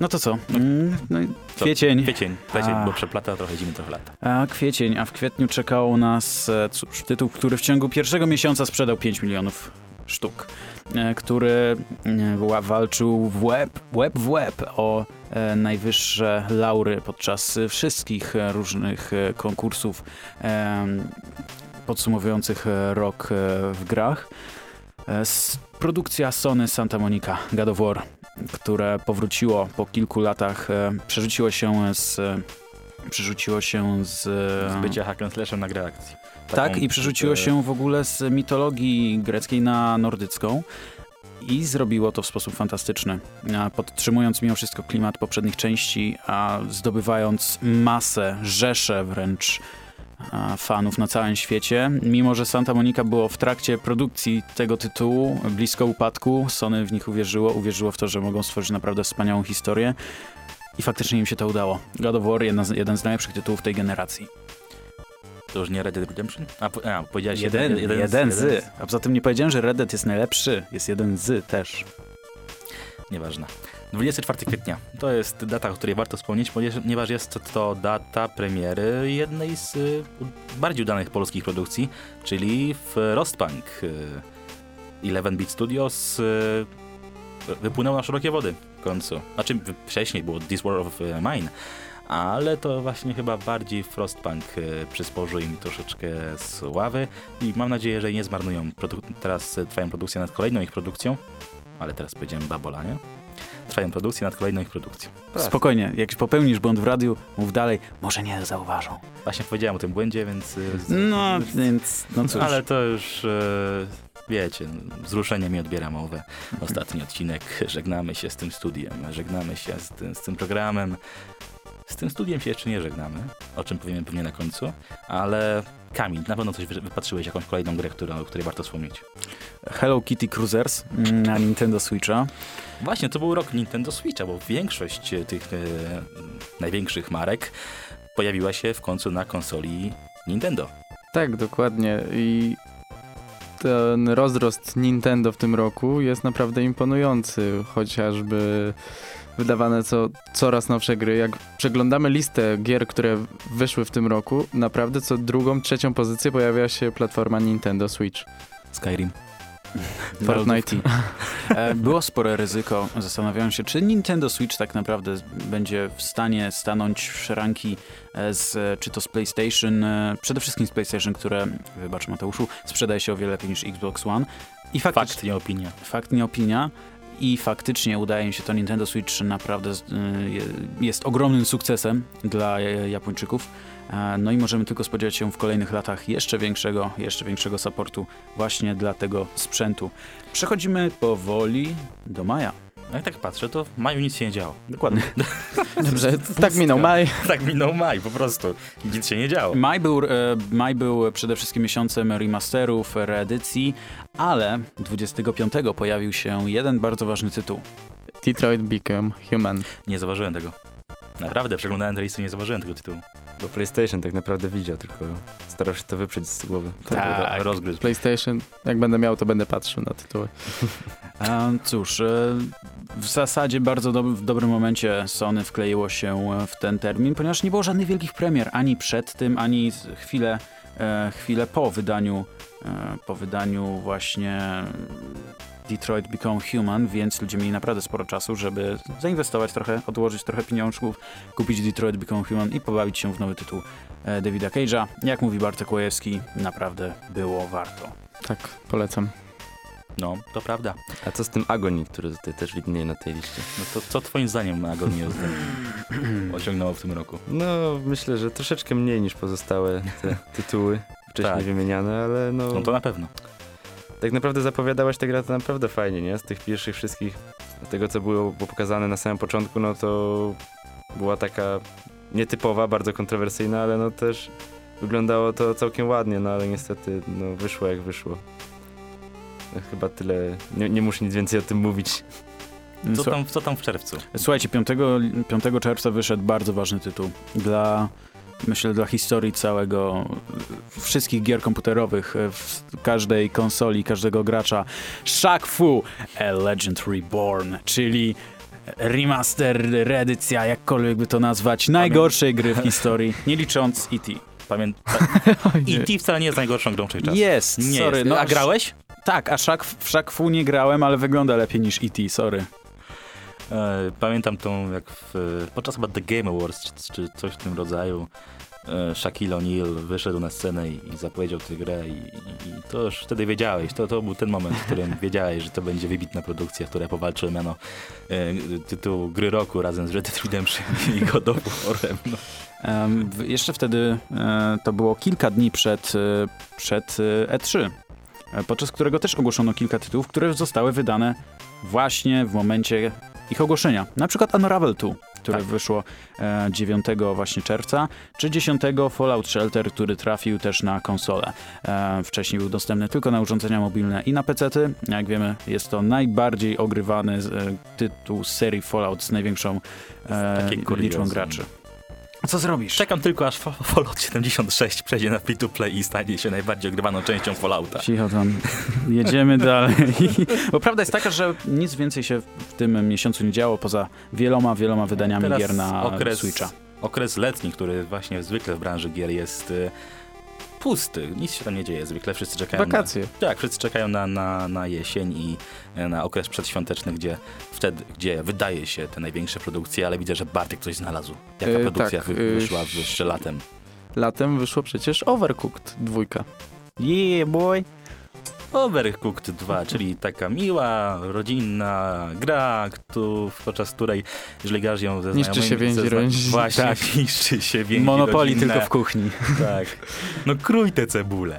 No to co? Mm, no, i Co? kwiecień. Kwiecień, kwiecień, A. bo przeplata trochę zimy, trochę lata. A kwiecień, a w kwietniu czekał nas e, cóż, tytuł, który w ciągu pierwszego miesiąca sprzedał 5 milionów sztuk, e, który e, wa- walczył w łeb, łeb w łeb o e, najwyższe laury podczas wszystkich różnych konkursów podsumowujących rok w grach. Produkcja Sony Santa Monica God of War, które powróciło po kilku latach, przerzuciło się z przerzuciło się z... Z bycia hack and na grę. Tak, i przerzuciło się w ogóle z mitologii greckiej na nordycką i zrobiło to w sposób fantastyczny, podtrzymując mimo wszystko klimat poprzednich części, a zdobywając masę, rzesze wręcz fanów na całym świecie. Mimo, że Santa Monica było w trakcie produkcji tego tytułu, blisko upadku, Sony w nich uwierzyło, uwierzyło w to, że mogą stworzyć naprawdę wspaniałą historię. I faktycznie im się to udało. God of War, jedna z, jeden z najlepszych tytułów tej generacji. To już nie Red Dead Redemption? A, a powiedziałeś Jeden, jeden, jeden, z. A poza tym nie powiedziałem, że Red Dead jest najlepszy. Jest jeden z też. Nieważne. 24 kwietnia. To jest data, o której warto wspomnieć, ponieważ jest to data premiery jednej z y, bardziej udanych polskich produkcji, czyli w Rostpunk. Y, 11-bit Studios y, wypłynął na szerokie wody w końcu. Znaczy wcześniej było This War of y, Mine, ale to właśnie chyba bardziej Frostpunk y, przysporzył im troszeczkę sławy i mam nadzieję, że nie zmarnują. Produ- teraz trwają produkcje nad kolejną ich produkcją, ale teraz powiedziałem babola, nie? Trwają produkcje nad kolejną ich produkcją. Spokojnie, jak popełnisz błąd w radiu, mów dalej, może nie zauważą. Właśnie powiedziałem o tym błędzie, więc... z- No, więc, no cóż. Ale to już, e, wiecie, wzruszenie mi odbiera mowę. Ostatni odcinek, żegnamy się z tym studiem, żegnamy się z tym, z tym programem. Z tym studiem się jeszcze nie żegnamy, o czym powiemy pewnie na końcu, ale Kamil, na pewno coś wy- wypatrzyłeś, jakąś kolejną grę, którą, o której warto wspomnieć. Hello Kitty Cruisers mm, na Nintendo Switcha. Właśnie, to był rok Nintendo Switcha, bo większość e, tych e, największych marek pojawiła się w końcu na konsoli Nintendo. Tak, dokładnie. I ten rozrost Nintendo w tym roku jest naprawdę imponujący, chociażby wydawane co, coraz nowsze gry. Jak przeglądamy listę gier, które wyszły w tym roku, naprawdę co drugą, trzecią pozycję pojawia się platforma Nintendo Switch. Skyrim. Fortnite. E, Było spore ryzyko. Zastanawiałem się, czy Nintendo Switch tak naprawdę będzie w stanie stanąć w szranki e, z, czy to z PlayStation, e, przede wszystkim z PlayStation, które, wybacz Mateuszu, sprzedaje się o wiele lepiej niż Xbox One. I faktycznie, Fakt, nie opinia. fakt nie opinia. I faktycznie udaje mi się to Nintendo Switch naprawdę y, je- jest ogromnym sukcesem dla Japończyków. E, No i możemy tylko spodziewać się w kolejnych latach jeszcze większego, jeszcze większego supportu właśnie dla tego sprzętu. Przechodzimy powoli do maja. No jak tak patrzę, to w maju nic się nie działo. Dokładnie. Dobrze, tak minął maj. tak minął maj, po prostu. Nic się nie działo. Maj był, e, maj był przede wszystkim miesiącem remasterów, reedycji, ale 25 pojawił się jeden bardzo ważny tytuł. Detroit Become Human. Nie zauważyłem tego. Naprawdę, przeglądałem te listy, nie zauważyłem tego tytułu. Bo PlayStation tak naprawdę widział, tylko starał się to wyprzeć z głowy. Tak. Rozgryzł. PlayStation, jak będę miał, to będę patrzył na tytuły. E, cóż, e, w zasadzie bardzo dob- w dobrym momencie Sony wkleiło się w ten termin, ponieważ nie było żadnych wielkich premier ani przed tym, ani chwilę, e, chwilę po wydaniu, e, po wydaniu właśnie Detroit Become Human, więc ludzie mieli naprawdę sporo czasu, żeby zainwestować trochę, odłożyć trochę pieniążków, kupić Detroit Become Human i pobawić się w nowy tytuł e, Davida Cage'a. Jak mówi Bartek Łajewski, naprawdę było warto. Tak, polecam. No, to prawda. A co z tym Agony, który tutaj też widnieje na tej liście? No to co twoim zdaniem Agonia osiągnęło w tym roku? No, myślę, że troszeczkę mniej niż pozostałe te tytuły wcześniej Tak. wymieniane, ale no, No to na pewno. tak naprawdę zapowiadałaś tę grę to naprawdę fajnie, nie? Z tych pierwszych wszystkich, z tego co było, było pokazane na samym początku, no to była taka nietypowa, bardzo kontrowersyjna, ale no też wyglądało to całkiem ładnie, no ale niestety no, wyszło jak wyszło. Chyba tyle, nie, nie muszę nic więcej o tym mówić. Co tam, co tam w czerwcu? Słuchajcie, 5, 5 czerwca wyszedł bardzo ważny tytuł dla, myślę, dla historii całego, wszystkich gier komputerowych, e, w każdej konsoli, każdego gracza. Shaq Fu, A Legend Reborn, czyli remaster, reedycja, jakkolwiek by to nazwać, najgorszej gry w historii, nie licząc E E.T. Pamiętam. nie. E.T. wcale nie jest najgorszą grą wszechczasów. Jest, Nie sorry. jest. No, A grałeś? Tak, a Shaq, w Shaq Fu nie grałem, ale wygląda lepiej niż E.T., sorry. E, pamiętam tą, jak w, podczas chyba The Game Awards, czy, czy coś w tym rodzaju, e, Shaquille O'Neal wyszedł na scenę i, i zapowiedział tę grę i, i, i to już wtedy wiedziałeś, to, to był ten moment, w którym wiedziałeś, że to będzie wybitna produkcja, która powalczy o miano e, tytułu gry roku razem z Red Dead Redemption i God of War'em. No. W- jeszcze wtedy e, to było kilka dni przed, e, przed e, E3, e, podczas którego też ogłoszono kilka tytułów, które zostały wydane właśnie w momencie ich ogłoszenia. Na przykład Unravel 2. które Tak. wyszło e, 9 właśnie czerwca, czy 10 Fallout Shelter, który trafił też na konsolę. E, wcześniej był dostępny tylko na urządzenia mobilne i na PC-ty. Jak wiemy, jest to najbardziej ogrywany e, tytuł z serii Fallout z największą e, liczbą graczy. A co zrobisz? Czekam tylko aż Fa- Fallout 76 przejdzie na free to play i stanie się najbardziej ogrywaną częścią Fallouta. Cicho tam. Jedziemy dalej. Bo prawda jest taka, że nic więcej się w tym miesiącu nie działo poza wieloma, wieloma wydaniami Teraz gier na okres, Switcha. Okres letni, który właśnie zwykle w branży gier jest y, pusty. Nic się tam nie dzieje. Zwykle wszyscy czekają Wakacje. Na, tak, wszyscy czekają na, na, na jesień i e, na okres przedświąteczny, gdzie wtedy, gdzie wydaje się te największe produkcje, ale widzę, że Bartek coś znalazł. Jaka E, produkcja tak, wy, e, wyszła jeszcze latem? Latem wyszło przecież Overcooked dwójka. Yeah, boy. Overcooked 2, czyli taka miła, rodzinna gra, kto, podczas której, jeżeli grasz ją ze Niszczy znajomymi... się więzi rodzinne. Właśnie, Tak. niszczy się więzi Monopoli rodzinne. tylko w kuchni. Tak. No krój tę cebulę.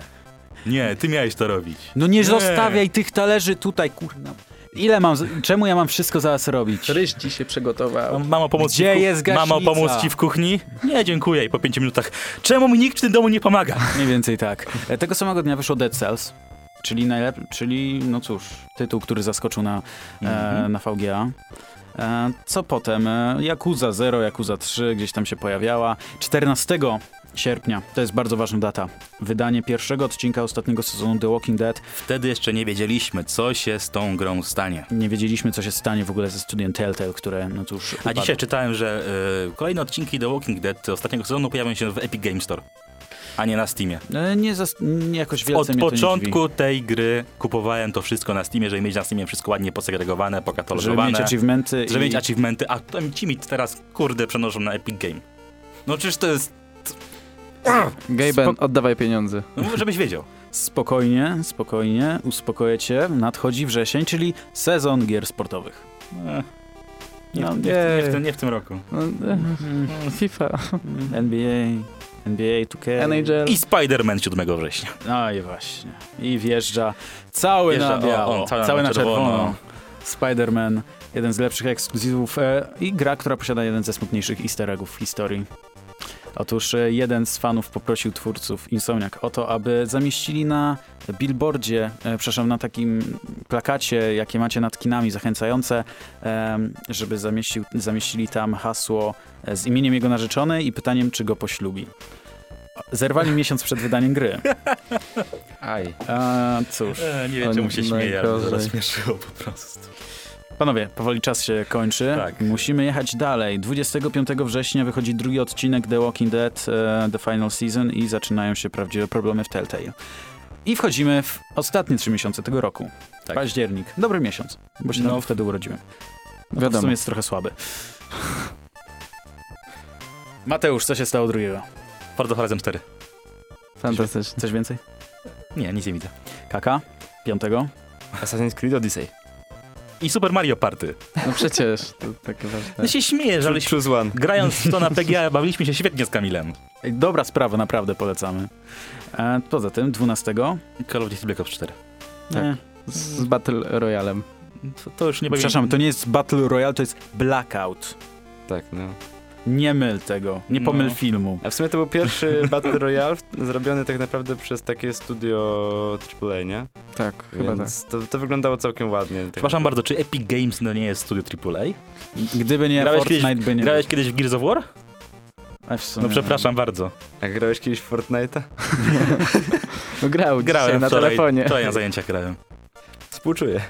Nie, ty miałeś to robić. No nie, zostawiaj tych talerzy tutaj, kurna. Ile mam, czemu ja mam wszystko zaraz robić? Ryż ci się przygotował. Mam- Mamo, pomóc Gdzie ci jest gaśnica? Mamo, pomóc ci w kuchni? Nie, dziękuję. I po pięciu minutach, czemu mi nikt w tym domu nie pomaga? Mniej więcej tak. E, Tego samego dnia wyszło Dead Cells, czyli najlep- czyli no cóż, tytuł, który zaskoczył na, e, Mhm. na VGA. E, co potem? E, Yakuza 0, Yakuza 3 gdzieś tam się pojawiała. 14 sierpnia, to jest bardzo ważna data, wydanie pierwszego odcinka ostatniego sezonu The Walking Dead. Wtedy jeszcze nie wiedzieliśmy, co się z tą grą stanie. Nie wiedzieliśmy, co się stanie w ogóle ze studiem Telltale, które no cóż... A upadło. dzisiaj czytałem, że y, kolejne odcinki The Walking Dead ostatniego sezonu pojawią się w Epic Game Store, a nie na Steamie. E, Nie, zas- nie jakoś Od wielce mnie to nie dziwi. początku tej gry kupowałem to wszystko na Steamie, żeby mieć na Steamie wszystko ładnie posegregowane, Żeby pokatalogowane. mieć achievementy żeby i... mieć achievementy, a tam ci mi teraz, kurde, przenoszą na Epic Game. No czyż to jest... Gaben, Spok- oddawaj pieniądze. No, żebyś wiedział. Spokojnie, spokojnie, uspokoję cię. Nadchodzi wrzesień, czyli sezon gier sportowych. Nie, No, w- nie, w- nie, w tym, nie w tym roku. No, e, FIFA, NBA, NBA 2K. NHL. I Spider-Man 7 września. No i właśnie. I wjeżdża cały Wjeżdża, na biało, o, on, cały cały na na czerwono. czerwono. Spider-Man, jeden z lepszych ekskluzywów e, i gra, która posiada jeden ze smutniejszych easter eggów w historii. Otóż e, jeden z fanów poprosił twórców Insomniac o to, aby zamieścili na billboardzie, e, przepraszam, na takim plakacie, jakie macie nad kinami zachęcające, żeby zamieścił, zamieścili tam hasło e, z imieniem jego narzeczonej i pytaniem, czy go poślubi. Zerwali miesiąc przed wydaniem gry. Aj. A, cóż. E, nie wiem, czemu się śmieję, ale śmieszyło po prostu. Panowie, powoli czas się kończy. Tak. Musimy jechać dalej. 25 września wychodzi drugi odcinek The Walking Dead, e, The Final Season i zaczynają się prawdziwe problemy w Telltale. I wchodzimy w ostatnie trzy miesiące tego roku. Tak. Październik. Dobry miesiąc, bo się No. wtedy urodziłem. No, w Wiadomo. sumie jest trochę słaby. Mateusz, co się stało drugiego? Forza Horizon 4. Fantastycznie. Coś więcej? Nie, nic nie widzę. Kaka? Piątego? Assassin's Creed Odyssey. I Super Mario Party. No przecież, to takie ważne. No się śmiejesz, ale Choose one. grając w to na PGA bawiliśmy się świetnie z Kamilem. Dobra sprawa, naprawdę polecamy. E, poza tym, 12. Call of Duty Black Ops 4. Tak. E, Z, Battle Royalem. To, to już nie. Przepraszam, to nie jest Battle Royale, to jest Blackout. Tak, no. Nie myl tego, nie pomyl No. filmu. A w sumie to był pierwszy Battle Royale zrobiony tak naprawdę przez takie studio AAA, nie? Tak, chyba tak. Więc to, to wyglądało całkiem ładnie. Tak Przepraszam bardzo, czy Epic Games no nie jest studio AAA? Gdyby nie Grałeś Fortnite, kiedyś- by nie Grałeś kiedyś w Gears of War? A w sumie- No przepraszam bardzo. A grałeś kiedyś w Fortnite'a? No grał Grałem na wczoraj, telefonie. Wczoraj na zajęciach grałem. Współczuję.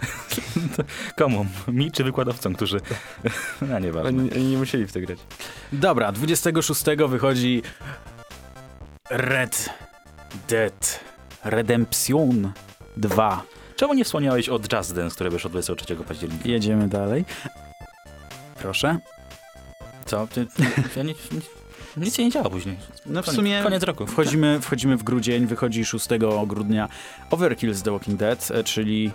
Komu? Mi czy wykładowcom, którzy... A nieważne. Oni, oni nie musieli w to grać. Dobra, 26 wychodzi Red Dead Redemption 2. Czemu nie wspomniałeś o Just Dance, które wyszło 23 października? Jedziemy dalej. Proszę. Co? Ty, ja nie, nic się nie działo później. No w Koniec, sumie koniec roku. wchodzimy, wchodzimy w grudzień, wychodzi 6 grudnia Overkill z The Walking Dead, e, czyli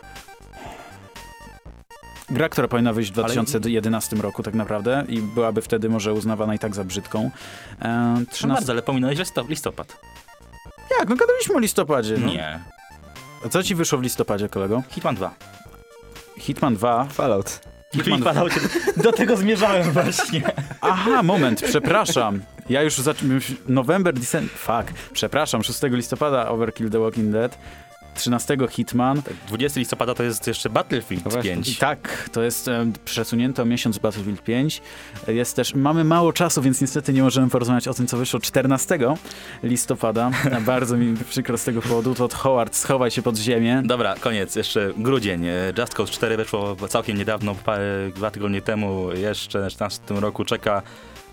gra, która powinna wyjść w Ale- 2011 roku tak naprawdę i byłaby wtedy może uznawana i tak za brzydką. E, No 13... bardzo, ale pominąłeś listo- listopad. Jak? No gadaliśmy o listopadzie. No. Nie. A co ci wyszło w listopadzie, kolego? Hitman 2. Hitman 2. Fallout. Hitman... Padał cię. Do tego zmierzałem właśnie. Aha, moment, przepraszam. Ja już zacząłem... November, December... Fuck. Przepraszam, 6 listopada Overkill The Walking Dead. 13 Hitman. 20 listopada to jest jeszcze Battlefield No właśnie. 5. I tak, to jest e, przesunięto miesiąc Battlefield 5. Jest też, mamy mało czasu, więc niestety nie możemy porozmawiać o tym, co wyszło 14 listopada. Bardzo mi przykro z tego powodu. Todd Howard, schowaj się pod ziemię. Dobra, koniec. Jeszcze grudzień. E, Just Cause 4 weszło całkiem niedawno, parę, dwa tygodnie temu. Jeszcze w 14 roku czeka.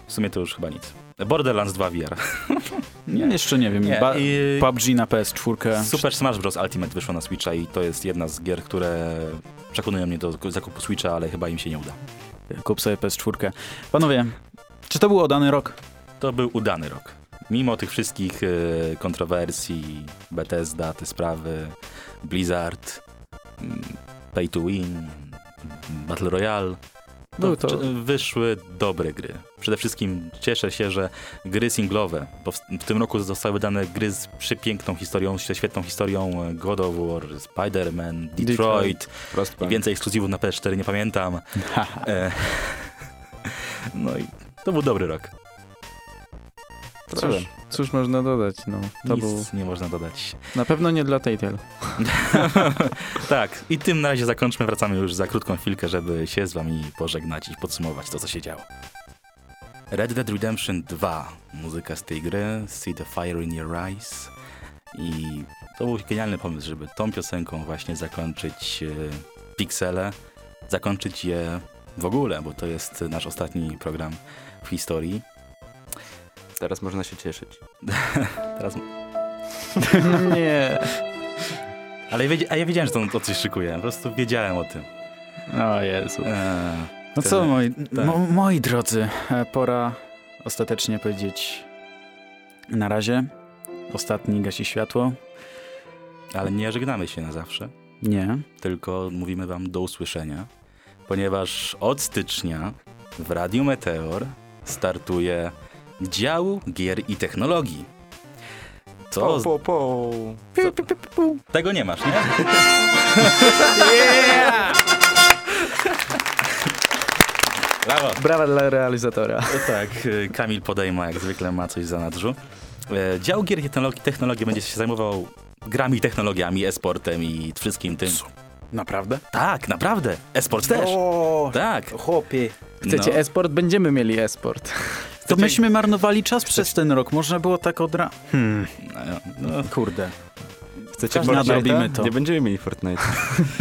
W sumie to już chyba nic. Borderlands 2 VR. Nie, jeszcze nie wiem. Nie, i- PUBG na PS4. Super Smash Bros. Ultimate wyszło na Switcha i to jest jedna z gier, które przekonują mnie do zakupu Switcha, ale chyba im się nie uda. Kup sobie PS4. Panowie, czy to był udany rok? To był udany rok. Mimo tych wszystkich e, kontrowersji, Bethesda, te sprawy, Blizzard, mm, Pay to Win, Battle Royale, Był to- czy- wyszły dobre gry. Przede wszystkim cieszę się, że gry singlowe, bo w, w tym roku zostały wydane gry z przepiękną historią, świetną historią e, God of War, Spider-Man, Detroit, Detroit. i więcej ekskluzywów na PS4 nie pamiętam. E, no i to był dobry rok. Cóż, cóż można dodać, no. To Nic był nie można dodać. na pewno nie dla Telltale. tak, i tym na razie zakończmy. Wracamy już za krótką chwilkę, żeby się z wami pożegnać i podsumować to, co się działo. Red Dead Redemption 2. Muzyka z tej gry. See the fire in your eyes. I to był genialny pomysł, żeby tą piosenką właśnie zakończyć e, Pixele. Zakończyć je w ogóle, bo to jest nasz ostatni program w historii. Teraz można się cieszyć. Teraz... nie. Ale ja, a ja wiedziałem, że to, to coś szykuje. Po prostu wiedziałem o tym. O Jezu. Eee, No co, moi, tak. mo, moi drodzy, e, pora ostatecznie powiedzieć na razie. Ostatni gasi światło. ale nie żegnamy się na zawsze. Nie. tylko mówimy wam do usłyszenia, ponieważ od stycznia w Radiu Meteor startuje dział gier i technologii. Co? Po, po, po. Tego nie masz, nie? Brawo. Brawa dla realizatora. No tak, y, Kamil Podejma jak zwykle ma coś za nadrzu. E, Dział gier i technologii, technologii będzie się zajmował grami technologiami, e-sportem i wszystkim tym. Naprawdę? Tak, naprawdę. E-sport też. O, Tak. chłopie. Chcecie No. e-sport? Będziemy mieli e-sport. To myśmy marnowali czas przez ten rok. Można było tak od ra... Hmm, No, no, kurde. Chcecie Fortnite'a? to. Nie będziemy mieli Fortnite.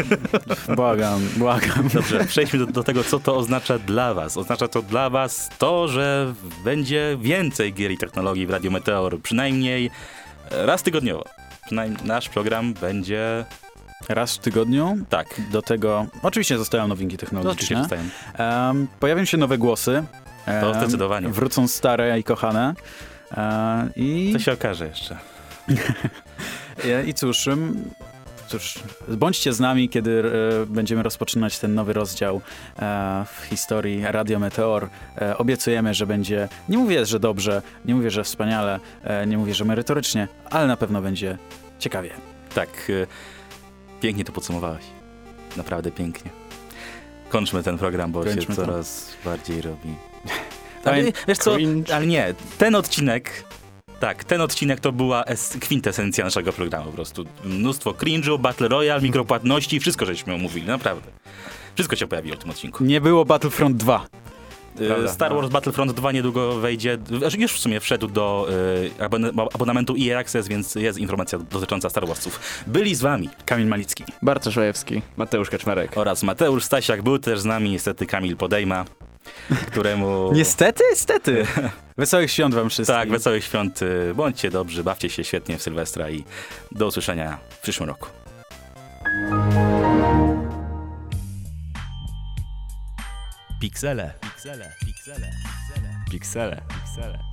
Błagam, błagam. Dobrze, przejdźmy do, do tego, co to oznacza dla was. Oznacza to dla was to, że będzie więcej gier i technologii w Radio Meteor, przynajmniej raz tygodniowo. Przynajmniej nasz program będzie Raz w tygodniu. tak. Do tego oczywiście zostają nowinki No, oczywiście technologiczne. wstaję. Em, pojawią się nowe głosy. To zdecydowanie. Wrócą stare i kochane. E, I, To się okaże jeszcze. I cóż, cóż, bądźcie z nami, kiedy e, będziemy rozpoczynać ten nowy rozdział e, w historii Radio Meteor. Obiecujemy, że będzie, nie mówię, że dobrze, nie mówię, że wspaniale, nie mówię, że merytorycznie, ale na pewno będzie ciekawie. Tak, pięknie to podsumowałeś. Naprawdę pięknie. Kończmy ten program, bo Kończmy się to. coraz bardziej robi. Ale- wiesz co, Cringe. ale nie, ten odcinek, tak, ten odcinek to była es- kwintesencja naszego programu po prostu. Mnóstwo cringe'u, Battle Royale, mikropłatności, wszystko żeśmy omówili, naprawdę. Wszystko się pojawiło w tym odcinku. Nie było Battlefront 2. Y, Prawda, Star no. Wars Battlefront 2 niedługo wejdzie, znaczy już w sumie wszedł do y, abon- abonamentu EA Access, więc jest informacja dotycząca Star Warsów. Byli z wami Kamil Malicki. Bartosz Łajewski. Mateusz Kaczmarek. oraz Mateusz Stasiak, był też z nami niestety Kamil Podejma, któremu... Niestety, niestety. Wesołych świąt wam wszystkim. Tak, wesołych świąt, bądźcie dobrzy, bawcie się świetnie w Sylwestra i do usłyszenia w przyszłym roku. Piksele. Piksele. Piksele. Piksele. Piksele. Piksele. Piksele.